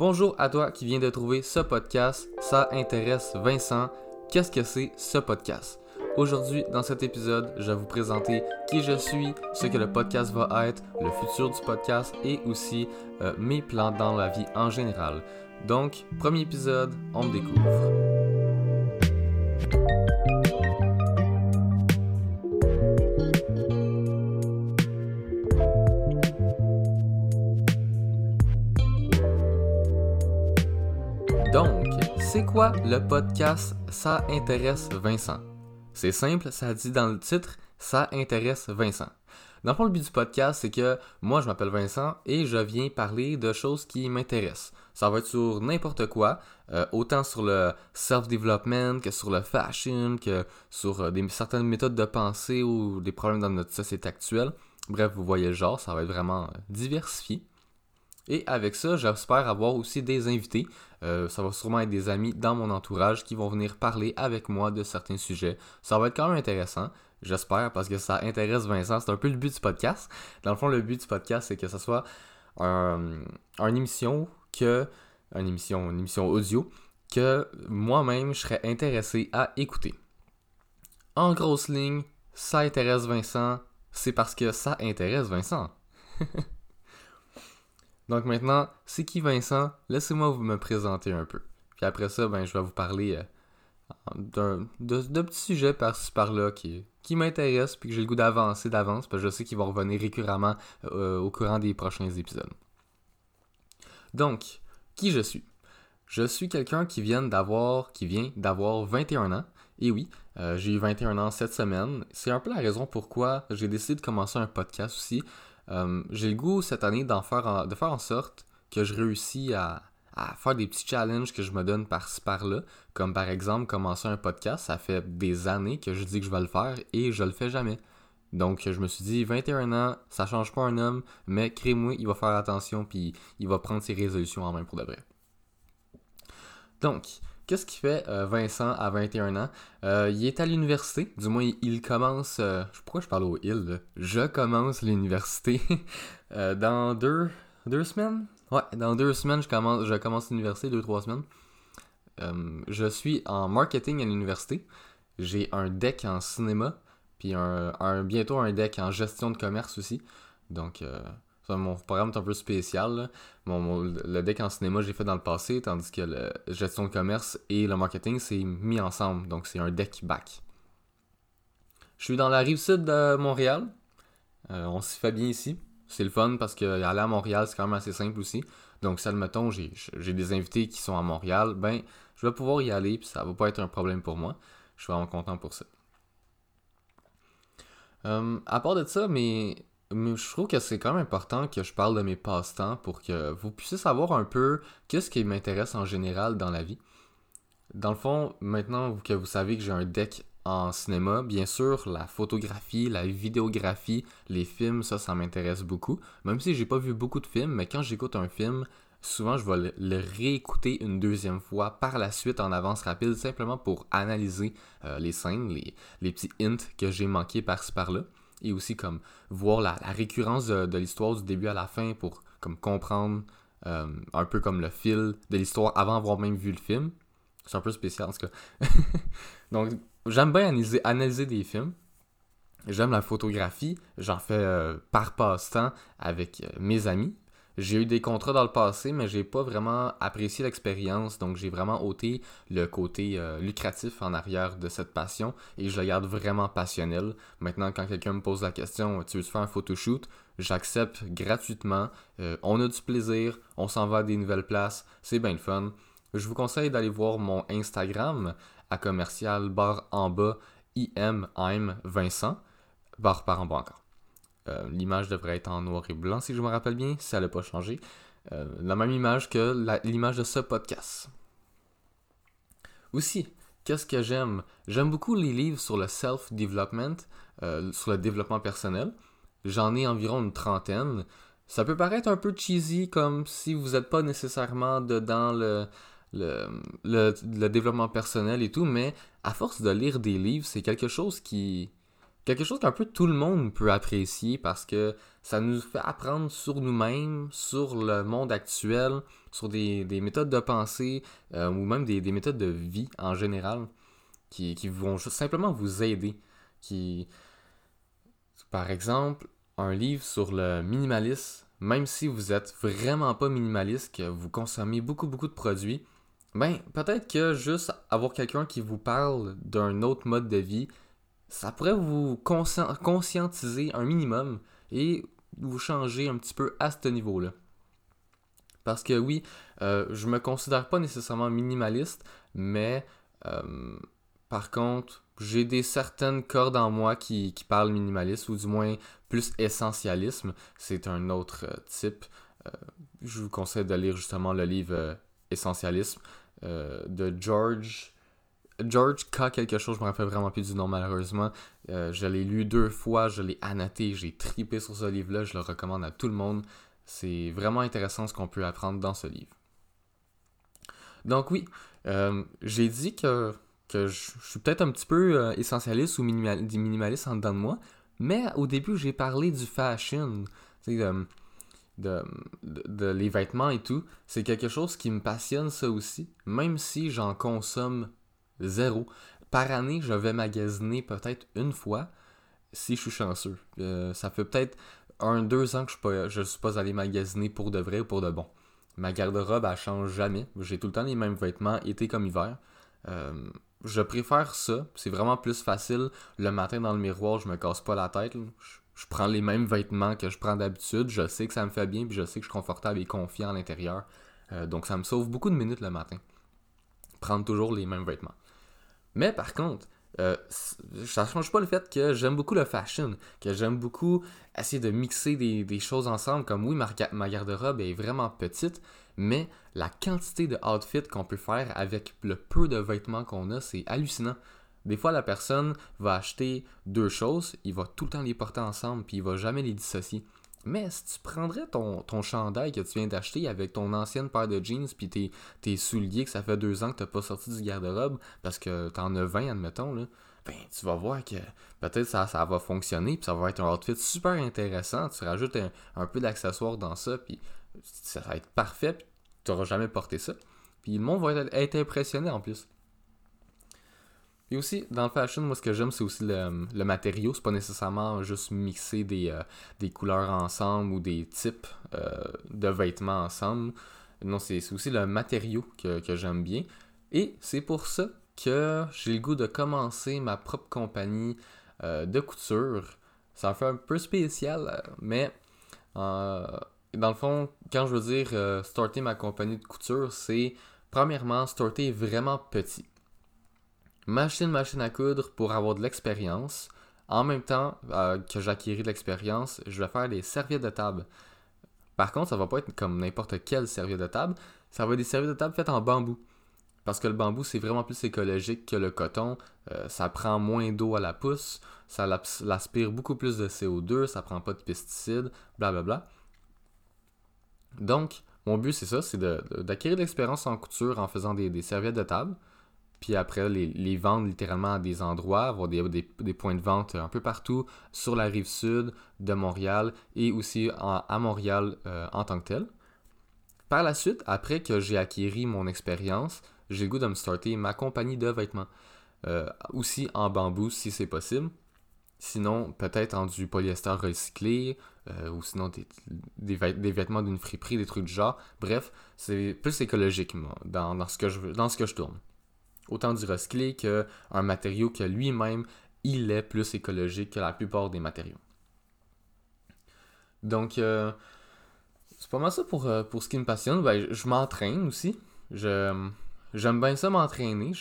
Bonjour à toi qui viens de trouver ce podcast. Ça intéresse Vincent. Qu'est-ce que c'est ce podcast? Aujourd'hui, dans cet épisode, je vais vous présenter qui je suis, ce que le podcast va être, le futur du podcast et aussi euh, mes plans dans la vie en général. Donc, premier épisode, on me découvre. Quoi le podcast Ça intéresse Vincent? C'est simple, ça dit dans le titre, ça intéresse Vincent. Dans le fond, le but du podcast, c'est que moi, je m'appelle Vincent et je viens parler de choses qui m'intéressent. Ça va être sur n'importe quoi, euh, autant sur le self-development que sur le fashion, que sur euh, certaines méthodes de pensée ou des problèmes dans notre société actuelle. Bref, vous voyez le genre, ça va être vraiment euh, diversifié. Et avec ça, j'espère avoir aussi des invités. ça va sûrement être des amis dans mon entourage qui vont venir parler avec moi de certains sujets. Ça va être quand même intéressant. J'espère, parce que ça intéresse Vincent. C'est un peu le but du podcast. Dans le fond, le but du podcast, c'est que ce soit une émission que. Une émission, une émission audio que moi-même je serais intéressé à écouter. En grosse ligne, ça intéresse Vincent, c'est parce que ça intéresse Vincent. Donc maintenant, c'est qui Vincent? Laissez-moi vous me présenter un peu. Puis après ça, ben, je vais vous parler euh, de, de, petits sujets par-ci par-là qui, qui m'intéressent puis que j'ai le goût d'avancer d'avance parce que je sais qu'ils vont revenir récurremment euh, au courant des prochains épisodes. Donc, qui je suis? Je suis quelqu'un qui vient d'avoir qui vient d'avoir 21 ans. Et oui, euh, j'ai eu 21 ans cette semaine. C'est un peu la raison pourquoi j'ai décidé de commencer un podcast aussi. Euh, j'ai le goût cette année d'en faire de faire en sorte que je réussis à, faire des petits challenges que je me donne par-ci par-là. Comme par exemple commencer un podcast, ça fait des années que je dis que je vais le faire et je le fais jamais. Donc je me suis dit 21 ans, ça change pas un homme, mais crée-moi, il va faire attention puis il va prendre ses résolutions en main pour de vrai. Donc, qu'est-ce qui fait euh, Vincent à 21 ans? Euh, Il est à l'université, du moins il commence. Euh, pourquoi je parle au il Je commence l'université dans deux, deux semaines? Ouais, dans deux semaines je commence, je commence l'université, deux trois semaines. je suis en marketing à l'université. J'ai un deck en cinéma. Puis un, bientôt un deck en gestion de commerce aussi. Donc, mon programme est un peu spécial. le deck en cinéma, j'ai fait dans le passé, tandis que la gestion de commerce et le marketing, c'est mis ensemble. Donc, c'est un deck back. Je suis dans la rive sud de Montréal. Euh, on s'y fait bien ici. C'est le fun parce que aller à Montréal, c'est quand même assez simple aussi. Donc, si, admettons, j'ai des invités qui sont à Montréal, ben, je vais pouvoir y aller, puis ça va pas être un problème pour moi. Je suis vraiment content pour ça. Euh, à part de ça, mais, je trouve que c'est quand même important que je parle de mes passe-temps pour que vous puissiez savoir un peu qu'est-ce qui m'intéresse en général dans la vie. Dans le fond, maintenant que vous savez que j'ai un deck en cinéma, bien sûr, la photographie, la vidéographie, les films, ça, ça m'intéresse beaucoup. Même si j'ai pas vu beaucoup de films, mais quand j'écoute un film, souvent je vais le, réécouter une deuxième fois par la suite en avance rapide, simplement pour analyser euh, les scènes, les, petits hints que j'ai manqués par-ci par-là. Et aussi comme voir la, récurrence de, l'histoire du début à la fin pour comme comprendre euh, un peu comme le fil de l'histoire avant d'avoir même vu le film. C'est un peu spécial en tout cas. Donc j'aime bien analyser, analyser des films. J'aime la photographie, j'en fais euh, par passe-temps avec mes amis, j'ai eu des contrats dans le passé, mais j'ai pas vraiment apprécié l'expérience, donc j'ai vraiment ôté le côté euh, lucratif en arrière de cette passion et je la garde vraiment passionnelle. Maintenant, quand quelqu'un me pose la question Tu veux faire un photoshoot? J'accepte gratuitement. Euh, on a du plaisir, on s'en va à des nouvelles places, c'est bien le fun. Je vous conseille d'aller voir mon Instagram à commercial bar en bas IM Vincent, barre par en bas encore. Euh, l'image devrait être en noir et blanc si je me rappelle bien, si ça n'a pas changé. Euh, la même image que l'image de ce podcast. Aussi, qu'est-ce que j'aime? J'aime beaucoup les livres sur le self-development, euh, sur le développement personnel. J'en ai environ une trentaine. Ça peut paraître un peu cheesy, comme si vous n'êtes pas nécessairement dedans le, le, le, développement personnel et tout, mais à force de lire des livres, c'est quelque chose qui, quelque chose qu'un peu tout le monde peut apprécier parce que ça nous fait apprendre sur nous-mêmes, sur le monde actuel, sur des, méthodes de pensée euh, ou même des, méthodes de vie en général qui, qui vont simplement vous aider. Qui, par exemple, un livre sur le minimalisme, même si vous êtes vraiment pas minimaliste, que vous consommez beaucoup beaucoup de produits, ben peut-être que juste avoir quelqu'un qui vous parle d'un autre mode de vie, ça pourrait vous conscientiser un minimum et vous changer un petit peu à ce niveau-là. Parce que oui, euh, je me considère pas nécessairement minimaliste, mais euh, par contre, j'ai des certaines cordes en moi qui, parlent minimalisme, ou du moins plus essentialisme. C'est un autre euh, type. je vous conseille de lire justement le livre Essentialisme de George George K. quelque chose, je me rappelle vraiment plus du nom malheureusement. Euh, je l'ai lu deux fois, je l'ai annoté, j'ai tripé sur ce livre-là, je le recommande à tout le monde. C'est vraiment intéressant ce qu'on peut apprendre dans ce livre. Donc oui, euh, j'ai dit que, je, suis peut-être un petit peu euh, essentialiste ou minimaliste en dedans de moi, mais au début j'ai parlé du fashion, de, de, de, les vêtements et tout. C'est quelque chose qui me passionne ça aussi, même si j'en consomme Zéro. Par année, je vais magasiner peut-être une fois si je suis chanceux. Euh, ça fait peut-être un, deux ans que je ne suis, pas allé magasiner pour de vrai ou pour de bon. Ma garde-robe, elle change jamais. J'ai tout le temps les mêmes vêtements, été comme hiver. Euh, je préfère ça. C'est vraiment plus facile. Le matin dans le miroir, je me casse pas la tête. Je, prends les mêmes vêtements que je prends d'habitude. Je sais que ça me fait bien, puis je sais que je suis confortable et confiant à l'intérieur. Euh, donc ça me sauve beaucoup de minutes le matin. Prendre toujours les mêmes vêtements. Mais par contre, euh, ça change pas le fait que j'aime beaucoup le fashion, que j'aime beaucoup essayer de mixer des, choses ensemble. Comme oui, ma, garde-robe est vraiment petite, mais la quantité de outfits qu'on peut faire avec le peu de vêtements qu'on a, c'est hallucinant. Des fois, la personne va acheter deux choses, il va tout le temps les porter ensemble, puis il va jamais les dissocier. Mais si tu prendrais ton, chandail que tu viens d'acheter avec ton ancienne paire de jeans puis tes, tes souliers que ça fait deux ans que tu n'as pas sorti du garde-robe parce que tu en as 20, admettons, là, ben tu vas voir que peut-être ça, ça va fonctionner puis ça va être un outfit super intéressant. Tu rajoutes un, peu d'accessoires dans ça puis ça va être parfait puis tu n'auras jamais porté ça. Puis le monde va être impressionné en plus. Et aussi, dans le fashion, moi, ce que j'aime, c'est aussi le, le matériau. C'est pas nécessairement juste mixer des, euh, des couleurs ensemble ou des types euh, de vêtements ensemble. Non, c'est aussi le matériau que, j'aime bien. Et c'est pour ça que j'ai le goût de commencer ma propre compagnie euh, de couture. Ça fait un peu spécial, mais dans le fond, quand je veux dire starter ma compagnie de couture, c'est premièrement starter vraiment petit machine machine à coudre pour avoir de l'expérience. En même temps euh, que j'acquéris de l'expérience, je vais faire des serviettes de table. Par contre, ça va pas être comme n'importe quelle serviette de table, ça va être des serviettes de table faites en bambou. Parce que le bambou, c'est vraiment plus écologique que le coton. Euh, ça prend moins d'eau à la pousse, ça l'aspire beaucoup plus de CO2, ça prend pas de pesticides, blablabla. Donc, mon but, c'est ça, c'est d'acquérir de, l'expérience en couture en faisant des serviettes de table puis après les, vendre littéralement à des endroits, avoir des, des, points de vente un peu partout sur la rive sud de Montréal et aussi à Montréal euh, en tant que tel. Par la suite, après que j'ai acquis mon expérience, j'ai le goût de me starter ma compagnie de vêtements. Euh, aussi en bambou si c'est possible. Sinon, peut-être en du polyester recyclé, euh, ou sinon des, des, vêtements d'une friperie, des trucs du genre. Bref, c'est plus écologique dans, dans, ce que je, dans ce que je tourne autant du recyclé qu'un matériau que lui-même, il est plus écologique que la plupart des matériaux. Donc, euh, c'est pas mal ça pour, euh, ce qui me passionne. Ben, je m'entraîne aussi. Je, J'aime bien ça m'entraîner.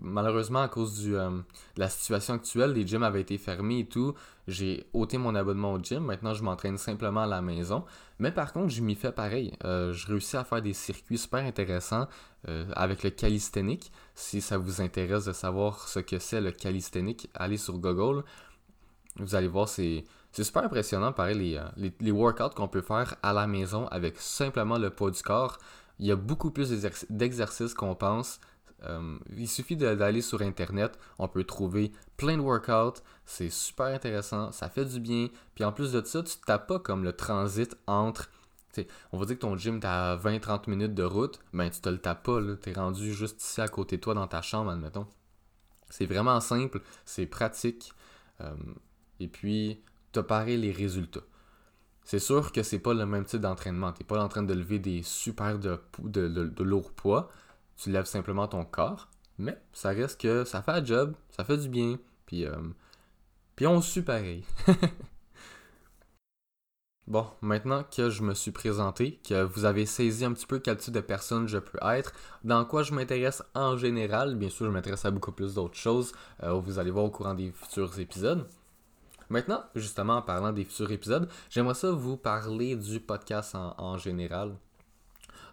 malheureusement, à cause du, euh, de la situation actuelle, les gyms avaient été fermés et tout. J'ai ôté mon abonnement au gym. Maintenant, je m'entraîne simplement à la maison. Mais par contre, je m'y fais pareil. Euh, je réussis à faire des circuits super intéressants euh, avec le calisthenics. Si ça vous intéresse de savoir ce que c'est le calisthenics, allez sur Google. Vous allez voir, c'est. C'est super impressionnant, pareil, les, les, les workouts qu'on peut faire à la maison avec simplement le poids du corps. Il y a beaucoup plus d'exercices qu'on pense. Euh, il suffit d'aller sur Internet, on peut trouver plein de workouts, c'est super intéressant, ça fait du bien. Puis en plus de ça, tu tapes pas comme le transit entre on va dire que ton gym t'as à 20-30 minutes de route, ben tu te le tapes pas, là. T'es rendu juste ici à côté de toi dans ta chambre, admettons. C'est vraiment simple, c'est pratique. Euh, et puis, t'as pareil les résultats. C'est sûr que c'est pas le même type d'entraînement. T'es pas en train de lever des super de, de, de, lourds poids. Tu lèves simplement ton corps. Mais ça reste que ça fait un job, ça fait du bien. Puis, euh, puis on suit pareil. Bon, maintenant que je me suis présenté, que vous avez saisi un petit peu quel type de personne je peux être, dans quoi je m'intéresse en général, bien sûr je m'intéresse à beaucoup plus d'autres choses, euh, vous allez voir au courant des futurs épisodes. Maintenant, justement en parlant des futurs épisodes, j'aimerais ça vous parler du podcast en, général.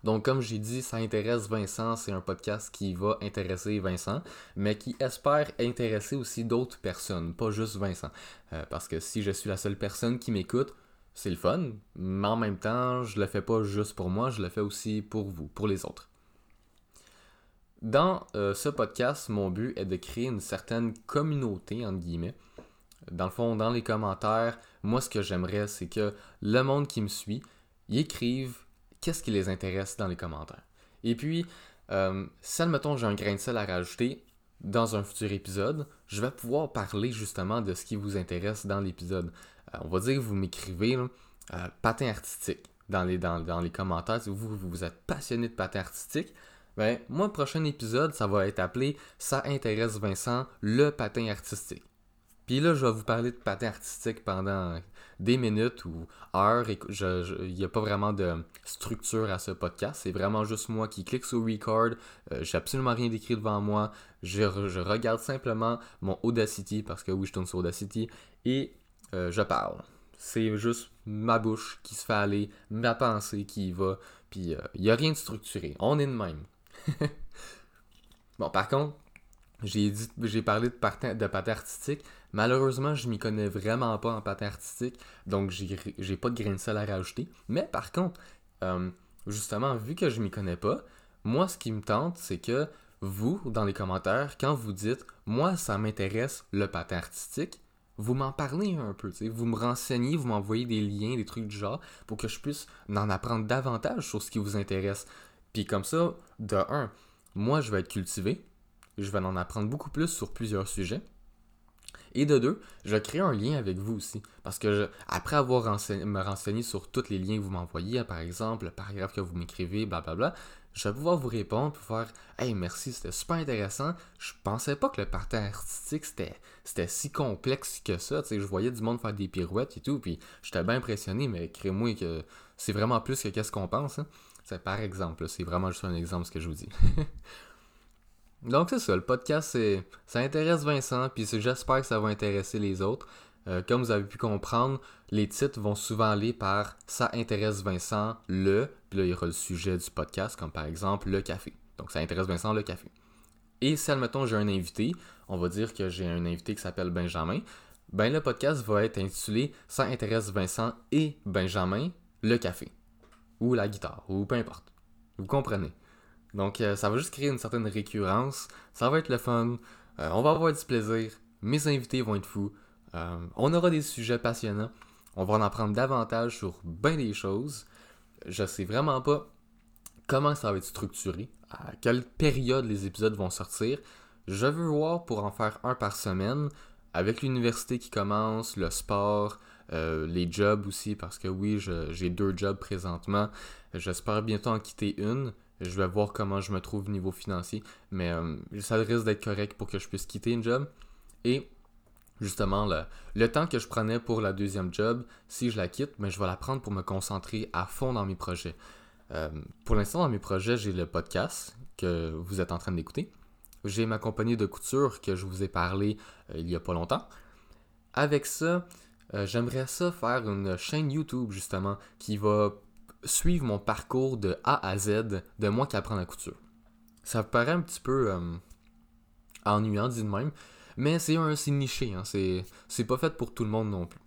Donc, comme j'ai dit, ça intéresse Vincent. C'est un podcast qui va intéresser Vincent, mais qui espère intéresser aussi d'autres personnes, pas juste Vincent. Euh, parce que si je suis la seule personne qui m'écoute, c'est le fun, mais en même temps, je le fais pas juste pour moi, je le fais aussi pour vous, pour les autres. Dans euh, ce podcast, mon but est de créer une certaine communauté, entre guillemets. Dans le fond, dans les commentaires, moi, ce que j'aimerais, c'est que le monde qui me suit, y écrive qu'est-ce qui les intéresse dans les commentaires. Et puis, euh, si, admettons, j'ai un grain de sel à rajouter, dans un futur épisode, je vais pouvoir parler justement de ce qui vous intéresse dans l'épisode. Euh, on va dire que vous m'écrivez euh, patin artistique dans les, commentaires. Si vous, êtes passionné de patin artistique, ben, moi, prochain épisode, ça va être appelé Ça intéresse Vincent, le patin artistique. Puis là, je vais vous parler de patin artistique pendant des minutes ou heures. Il n'y a pas vraiment de structure à ce podcast. C'est vraiment juste moi qui clique sur record. Euh, J'ai absolument rien d'écrit devant moi. Je, regarde simplement mon Audacity parce que oui, je tourne sur Audacity et euh, je parle. C'est juste ma bouche qui se fait aller, ma pensée qui y va. Puis il euh, n'y a rien de structuré. On est de même. bon, par contre, j'ai parlé de patin, de patin artistique. Malheureusement, je m'y connais vraiment pas en patin artistique, donc j'ai pas de grain de sel à rajouter. Mais par contre, euh, justement, vu que je m'y connais pas, moi, ce qui me tente, c'est que vous, dans les commentaires, quand vous dites moi, ça m'intéresse le patin artistique, vous m'en parlez un peu, vous me renseignez, vous m'envoyez des liens, des trucs du genre, pour que je puisse en apprendre davantage sur ce qui vous intéresse. Puis comme ça, de un, moi, je vais être cultivé, je vais en apprendre beaucoup plus sur plusieurs sujets. Et de deux, je créer un lien avec vous aussi. Parce que après avoir me renseigné sur tous les liens que vous m'envoyez, par exemple, le paragraphe que vous m'écrivez, blablabla, je vais pouvoir vous répondre pour faire Hey, merci, c'était super intéressant. Je pensais pas que le partage artistique c'était si complexe que ça. je voyais du monde faire des pirouettes et tout, puis j'étais bien impressionné, mais créez-moi que c'est vraiment plus que qu'est-ce qu'on pense. Hein. Par exemple, c'est vraiment juste un exemple ce que je vous dis. Donc c'est ça, le podcast, ça intéresse Vincent, puis j'espère que ça va intéresser les autres. Euh, comme vous avez pu comprendre, les titres vont souvent aller par Ça intéresse Vincent, le, puis là il y aura le sujet du podcast, comme par exemple le café. Donc ça intéresse Vincent, le café. Et si, admettons, j'ai un invité, on va dire que j'ai un invité qui s'appelle Benjamin, ben le podcast va être intitulé Ça intéresse Vincent et Benjamin, le café. Ou la guitare, ou peu importe. Vous comprenez. Donc, euh, ça va juste créer une certaine récurrence. Ça va être le fun. Euh, on va avoir du plaisir. Mes invités vont être fous. Euh, on aura des sujets passionnants. On va en apprendre davantage sur bien des choses. Je sais vraiment pas comment ça va être structuré, à quelle période les épisodes vont sortir. Je veux voir pour en faire un par semaine, avec l'université qui commence, le sport, les jobs aussi, parce que oui, j'ai deux jobs présentement. J'espère bientôt en quitter une. Je vais voir comment je me trouve niveau financier. Mais euh, ça risque d'être correct pour que je puisse quitter une job. Et justement, le, temps que je prenais pour la deuxième job, si je la quitte, mais ben, je vais la prendre pour me concentrer à fond dans mes projets. Euh, pour l'instant, dans mes projets, j'ai le podcast que vous êtes en train d'écouter. J'ai ma compagnie de couture que je vous ai parlé euh, il y a pas longtemps. Avec ça, j'aimerais ça faire une chaîne YouTube justement qui va suivre mon parcours de A à Z de moi qui apprends la couture. Ça paraît un petit peu euh, ennuyant, dit de même, mais c'est un niché, hein, c'est pas fait pour tout le monde non plus.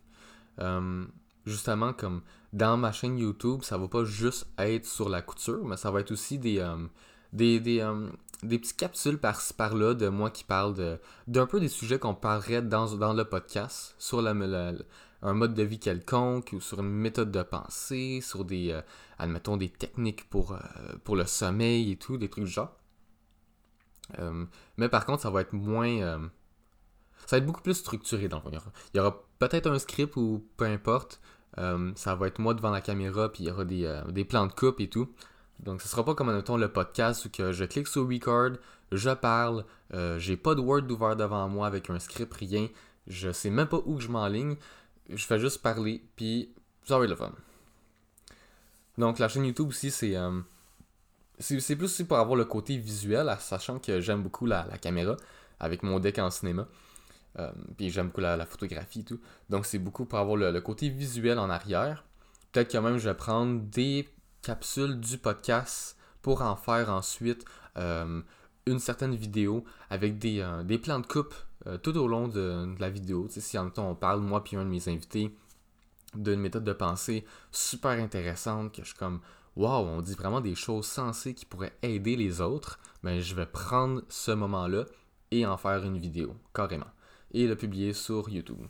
Euh, justement, comme dans ma chaîne YouTube, ça va pas juste être sur la couture, mais ça va être aussi des, euh, des, des, des petites capsules par-ci par-là de moi qui parle d'un peu des sujets qu'on parlerait dans, dans le podcast sur la, un mode de vie quelconque ou sur une méthode de pensée, sur des, euh, admettons, des techniques pour, euh, pour le sommeil et tout, des trucs du genre. Euh, mais par contre, ça va être moins... ça va être beaucoup plus structuré dans le fond. Il y aura, peut-être un script ou peu importe. ça va être moi devant la caméra, puis il y aura des, des plans de coupe et tout. Donc, ce sera pas comme, admettons, le podcast où que je clique sur Record, je parle, j'ai pas de Word ouvert devant moi avec un script, rien. Je sais même pas où que je m'enligne. Je fais juste parler, puis ça va être le fun. Donc la chaîne YouTube aussi, c'est euh, c'est plus aussi pour avoir le côté visuel, sachant que j'aime beaucoup la, caméra avec mon deck en cinéma. Euh, puis j'aime beaucoup la, photographie et tout. Donc c'est beaucoup pour avoir le, côté visuel en arrière. Peut-être que même je vais prendre des capsules du podcast pour en faire ensuite euh, une certaine vidéo avec des, des plans de coupe euh, tout au long de, la vidéo. Si en même temps on parle, moi puis un de mes invités, d'une méthode de pensée super intéressante, que je suis comme Waouh, on dit vraiment des choses sensées qui pourraient aider les autres, ben, je vais prendre ce moment-là et en faire une vidéo, carrément, et le publier sur YouTube.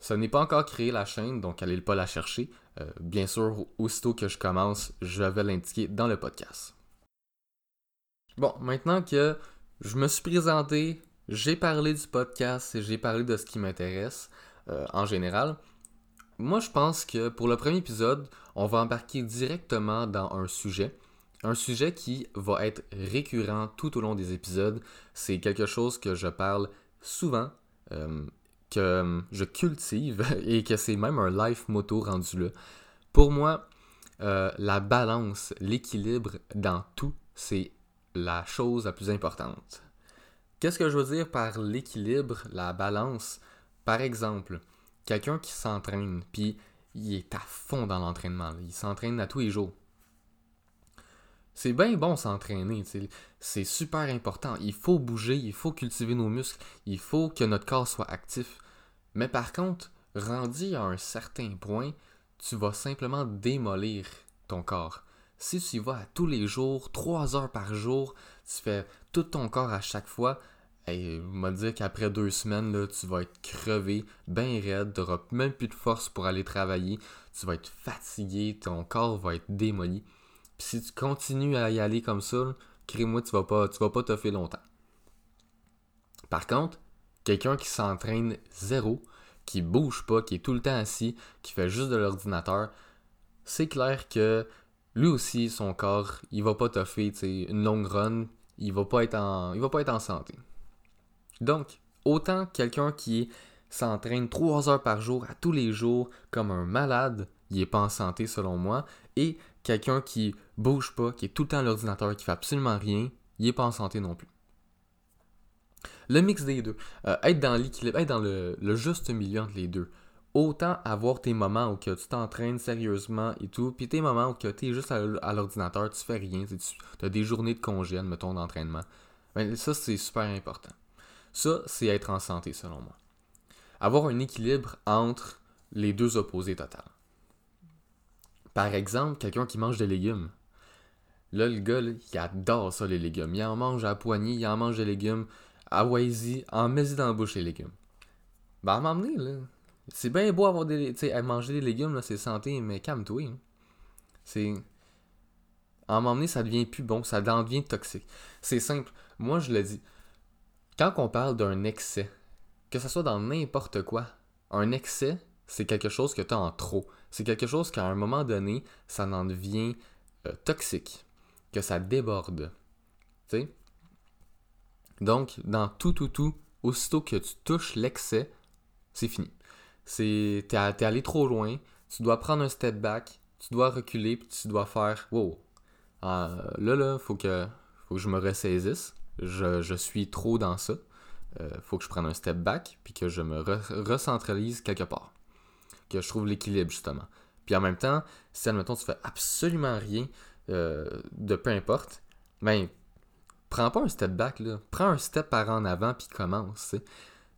Ce n'est pas encore créé la chaîne, donc allez pas la chercher. Euh, bien sûr, aussitôt que je commence, je vais l'indiquer dans le podcast. Bon, maintenant que je me suis présenté, j'ai parlé du podcast j'ai parlé de ce qui m'intéresse euh, en général. Moi, je pense que pour le premier épisode, on va embarquer directement dans un sujet. Un sujet qui va être récurrent tout au long des épisodes. C'est quelque chose que je parle souvent, euh, que je cultive et que c'est même un life moto rendu là. Pour moi, euh, la balance, l'équilibre dans tout, c'est la chose la plus importante. Qu'est-ce que je veux dire par l'équilibre, la balance? Par exemple, quelqu'un qui s'entraîne, puis il est à fond dans l'entraînement, il s'entraîne à tous les jours. C'est bien bon s'entraîner, c'est super important. Il faut bouger, il faut cultiver nos muscles, il faut que notre corps soit actif. Mais par contre, rendu à un certain point, tu vas simplement démolir ton corps. Si tu y vas à tous les jours, 3 heures par jour, tu fais tout ton corps à chaque fois, et m'a dit qu'après deux semaines, là, tu vas être crevé, bien raide, tu n'auras même plus de force pour aller travailler, tu vas être fatigué, ton corps va être démoli. Puis si tu continues à y aller comme ça, crée-moi, tu vas pas, tu vas pas te faire longtemps. Par contre, quelqu'un qui s'entraîne zéro, qui bouge pas, qui est tout le temps assis, qui fait juste de l'ordinateur, c'est clair que lui aussi, son corps, il va pas toffer une longue run, il va va pas être en santé. Donc, autant quelqu'un qui s'entraîne 3 heures par jour à tous les jours comme un malade, il est pas en santé selon moi, et quelqu'un qui bouge pas, qui est tout le temps à l'ordinateur, qui fait absolument rien, il est pas en santé non plus. Le mix des deux. Euh, être dans l'équilibre, être dans le, juste milieu entre les deux. Autant avoir tes moments où tu t'entraînes sérieusement et tout, puis tes moments où tu es juste à, l'ordinateur, tu fais rien, tu as des journées de congé, mettons, d'entraînement. Ben, ça, c'est super important. Ça, c'est être en santé selon moi. Avoir un équilibre entre les deux opposés total. Par exemple, quelqu'un qui mange des légumes. Là, le gars, il adore ça, les légumes. Il en mange à poignée, il en mange des légumes. À Wazy, en met dans la bouche les légumes. Ben, à m'emmener, là. C'est bien beau avoir des. Tu sais, manger des légumes, c'est santé, mais calme-toi. C'est. En m'emmener, ça devient plus bon, ça devient toxique. C'est simple. Moi, je le dis. Quand on parle d'un excès, que ce soit dans n'importe quoi, un excès, c'est quelque chose que tu as en trop. C'est quelque chose qu'à un moment donné, ça en devient euh, toxique, que ça déborde. Tu? Donc, dans tout, tout, tout, aussitôt que tu touches l'excès, c'est fini. C'est, t'es, allé trop loin, tu dois prendre un step back, tu dois reculer, puis tu dois faire, wow, euh, là, là, faut que, faut que je me ressaisisse je, suis trop dans ça. Euh, faut que je prenne un step back, puis que je me recentralise quelque part. Que je trouve l'équilibre, justement. Puis en même temps, si, admettons, tu fais absolument rien euh, de peu importe, ben, prends pas un step back, là. Prends un step par en avant, puis commence,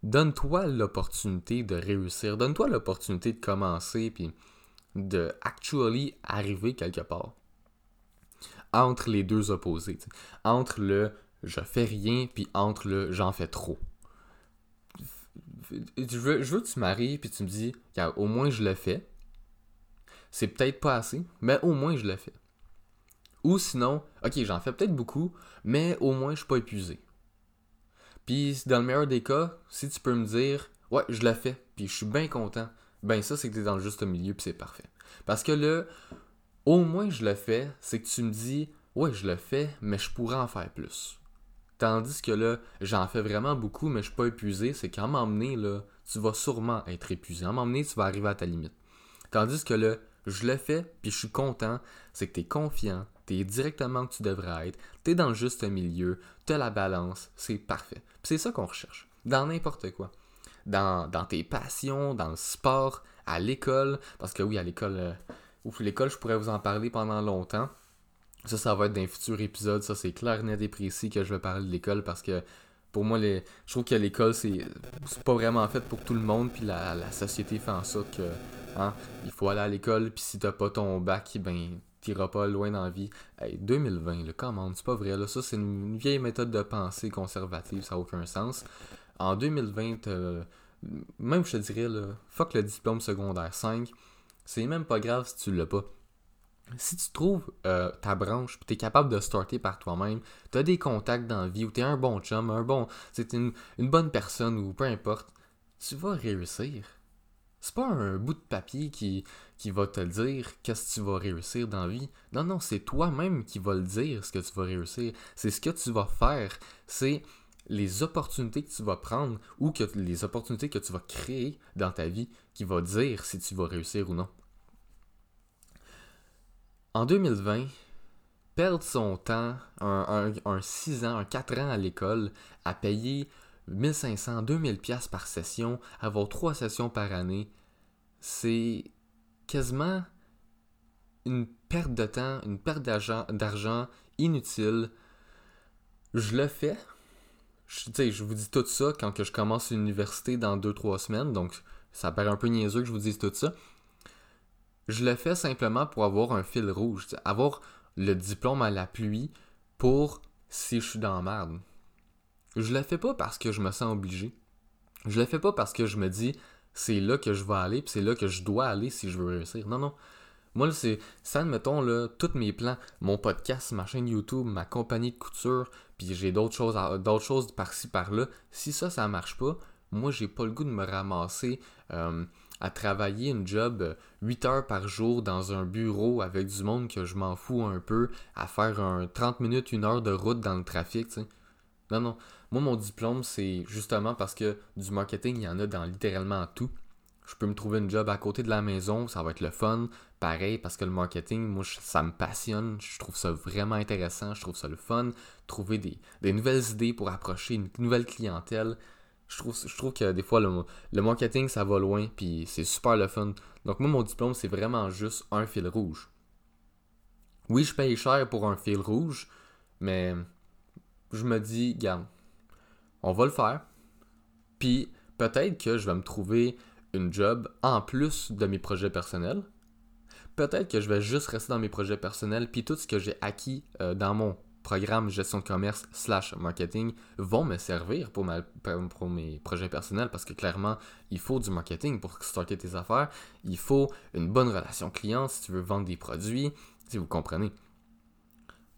Donne-toi l'opportunité de réussir. Donne-toi l'opportunité de commencer, puis de actually arriver quelque part. Entre les deux opposés. Entre le je fais rien, puis entre le j'en fais trop. je veux, que tu m'arrives puis tu me dis, au moins je le fais. C'est peut-être pas assez, mais au moins je le fais. Ou sinon, ok, j'en fais peut-être beaucoup, mais au moins je suis pas épuisé. Puis dans le meilleur des cas, si tu peux me dire, ouais, je le fais, puis je suis bien content, ben ça c'est que tu es dans le juste milieu, puis c'est parfait. Parce que là, au moins je le fais, c'est que tu me dis, ouais, je le fais, mais je pourrais en faire plus. Tandis que là, j'en fais vraiment beaucoup, mais je suis pas épuisé, c'est qu'à m'emmener, là, tu vas sûrement être épuisé. À m'emmener, tu vas arriver à ta limite. Tandis que là, je le fais, puis je suis content, c'est que tu es confiant, tu es directement que tu devrais être, tu es dans le juste milieu, tu as la balance, c'est parfait. c'est ça qu'on recherche, dans n'importe quoi. Dans, dans, tes passions, dans le sport, à l'école, parce que oui, à l'école, euh, ouf, l'école, je pourrais vous en parler pendant longtemps. Ça, ça va être dans un futur épisode, ça c'est clair, net et précis que je vais parler de l'école parce que pour moi, les... je trouve que l'école, c'est pas vraiment fait pour tout le monde, puis la, la société fait en sorte que Hein? Il faut aller à l'école, puis si t'as pas ton bac, ben t'iras pas loin dans la vie. Hey, 2020, le commande, c'est pas vrai. Là. Ça, c'est une vieille méthode de pensée conservative, ça n'a aucun sens. En 2020, euh, même je te dirais, là, fuck le diplôme secondaire 5, c'est même pas grave si tu l'as pas. Si tu trouves euh, ta branche, tu es capable de starter par toi-même, tu as des contacts dans la vie, ou tu es un bon chum, un bon, c'est une, bonne personne, ou peu importe, tu vas réussir. C'est pas un bout de papier qui, qui va te dire qu'est-ce que tu vas réussir dans la vie. Non, non, c'est toi-même qui va le dire ce que tu vas réussir. C'est ce que tu vas faire. C'est les opportunités que tu vas prendre ou que les opportunités que tu vas créer dans ta vie qui va dire si tu vas réussir ou non. En 2020, perdre son temps, un, un, un 6 ans, un 4 ans à l'école, à payer 1500, 2000 pièces par session, avoir trois sessions par année, c'est quasiment une perte de temps, une perte d'argent inutile. Je le fais. Je, vous dis tout ça quand je commence l'université dans 2-3 semaines, donc ça paraît un peu niaiseux que je vous dise tout ça. Je le fais simplement pour avoir un fil rouge, avoir le diplôme à la pluie pour si je suis dans la merde. Je le fais pas parce que je me sens obligé. Je le fais pas parce que je me dis c'est là que je vais aller, puis c'est là que je dois aller si je veux réussir. Non, non. Moi, c'est ça, admettons, là, tous mes plans, mon podcast, ma chaîne YouTube, ma compagnie de couture, puis j'ai d'autres choses, d'autres choses par-ci, par-là. Si ça, ça marche pas, moi, j'ai pas le goût de me ramasser euh, à travailler une job 8 heures par jour dans un bureau avec du monde que je m'en fous un peu, à faire un 30 minutes, une heure de route dans le trafic, tu sais. Non, non. Moi, mon diplôme, c'est justement parce que du marketing, il y en a dans littéralement tout. Je peux me trouver une job à côté de la maison, ça va être le fun. Pareil, parce que le marketing, moi, ça me passionne. Je trouve ça vraiment intéressant. Je trouve ça le fun. Trouver des, nouvelles idées pour approcher une nouvelle clientèle. Je trouve, je trouve que des fois, le, le marketing, ça va loin, puis c'est super le fun. Donc, moi, mon diplôme, c'est vraiment juste un fil rouge. Oui, je paye cher pour un fil rouge, mais je me dis, garde, on va le faire. Puis peut-être que je vais me trouver une job en plus de mes projets personnels. Peut-être que je vais juste rester dans mes projets personnels, puis tout ce que j'ai acquis euh, dans mon programme gestion de commerce slash marketing vont me servir pour, mes projets personnels parce que clairement, il faut du marketing pour starter tes affaires. Il faut une bonne relation client si tu veux vendre des produits, si vous comprenez.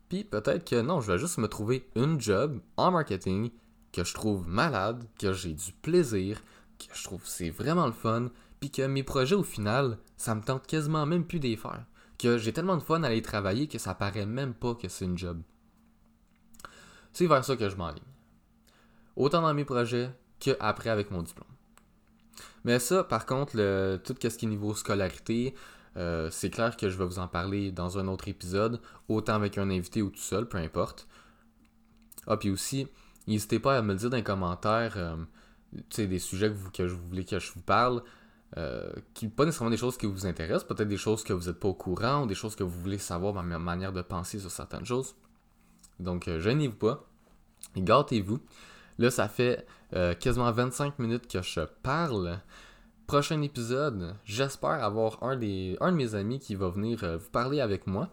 Puis peut-être que non, je vais juste me trouver une job en marketing que je trouve malade, que j'ai du plaisir, que je trouve c'est vraiment le fun, puis que mes projets au final, ça me tente quasiment même plus d'y faire. Que j'ai tellement de fun à aller travailler que ça paraît même pas que c'est une job. C'est vers ça que je m'enligne. Autant dans mes projets que après avec mon diplôme. Mais ça, par contre, tout ce qui est niveau scolarité, euh, c'est clair que je vais vous en parler dans un autre épisode, autant avec un invité ou tout seul, peu importe. Ah, puis aussi, n'hésitez pas à me dire dans les commentaires, euh, des sujets que, vous, que je voulais que je vous parle, euh, qui pas nécessairement des choses qui vous intéressent, peut-être des choses que vous n'êtes pas au courant, ou des choses que vous voulez savoir, ma manière de penser sur certaines choses. Donc, euh, gênez-vous pas, gâtez-vous. Là, ça fait quasiment 25 minutes que je parle prochain épisode, j'espère avoir un, de mes amis qui va venir euh, vous parler avec moi.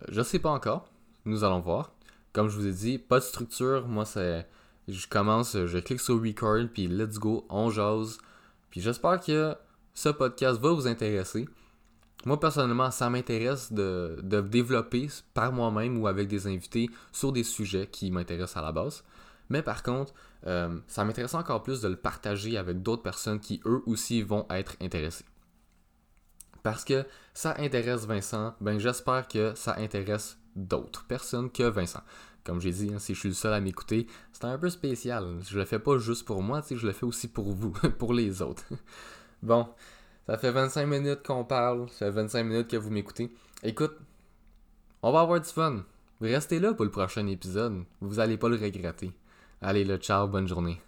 Euh, je sais pas encore. Nous allons voir. Comme je vous ai dit, pas de structure. Moi, c'est. je commence, je clique sur record, puis let's go, on jase. Puis j'espère que ce podcast va vous intéresser. Moi, personnellement, ça m'intéresse de, de, développer par moi-même ou avec des invités sur des sujets qui m'intéressent à la base. Mais par contre, euh, ça m'intéresse encore plus de le partager avec d'autres personnes qui, eux aussi, vont être intéressés. Parce que ça intéresse Vincent, ben j'espère que ça intéresse d'autres personnes que Vincent. Comme j'ai dit, hein, si je suis le seul à m'écouter, c'est un peu spécial. Je le fais pas juste pour moi, je le fais aussi pour vous, pour les autres. bon, ça fait 25 minutes qu'on parle, ça fait 25 minutes que vous m'écoutez. Écoute, on va avoir du fun. Restez là pour le prochain épisode, vous allez pas le regretter. Allez, le ciao, bonne journée.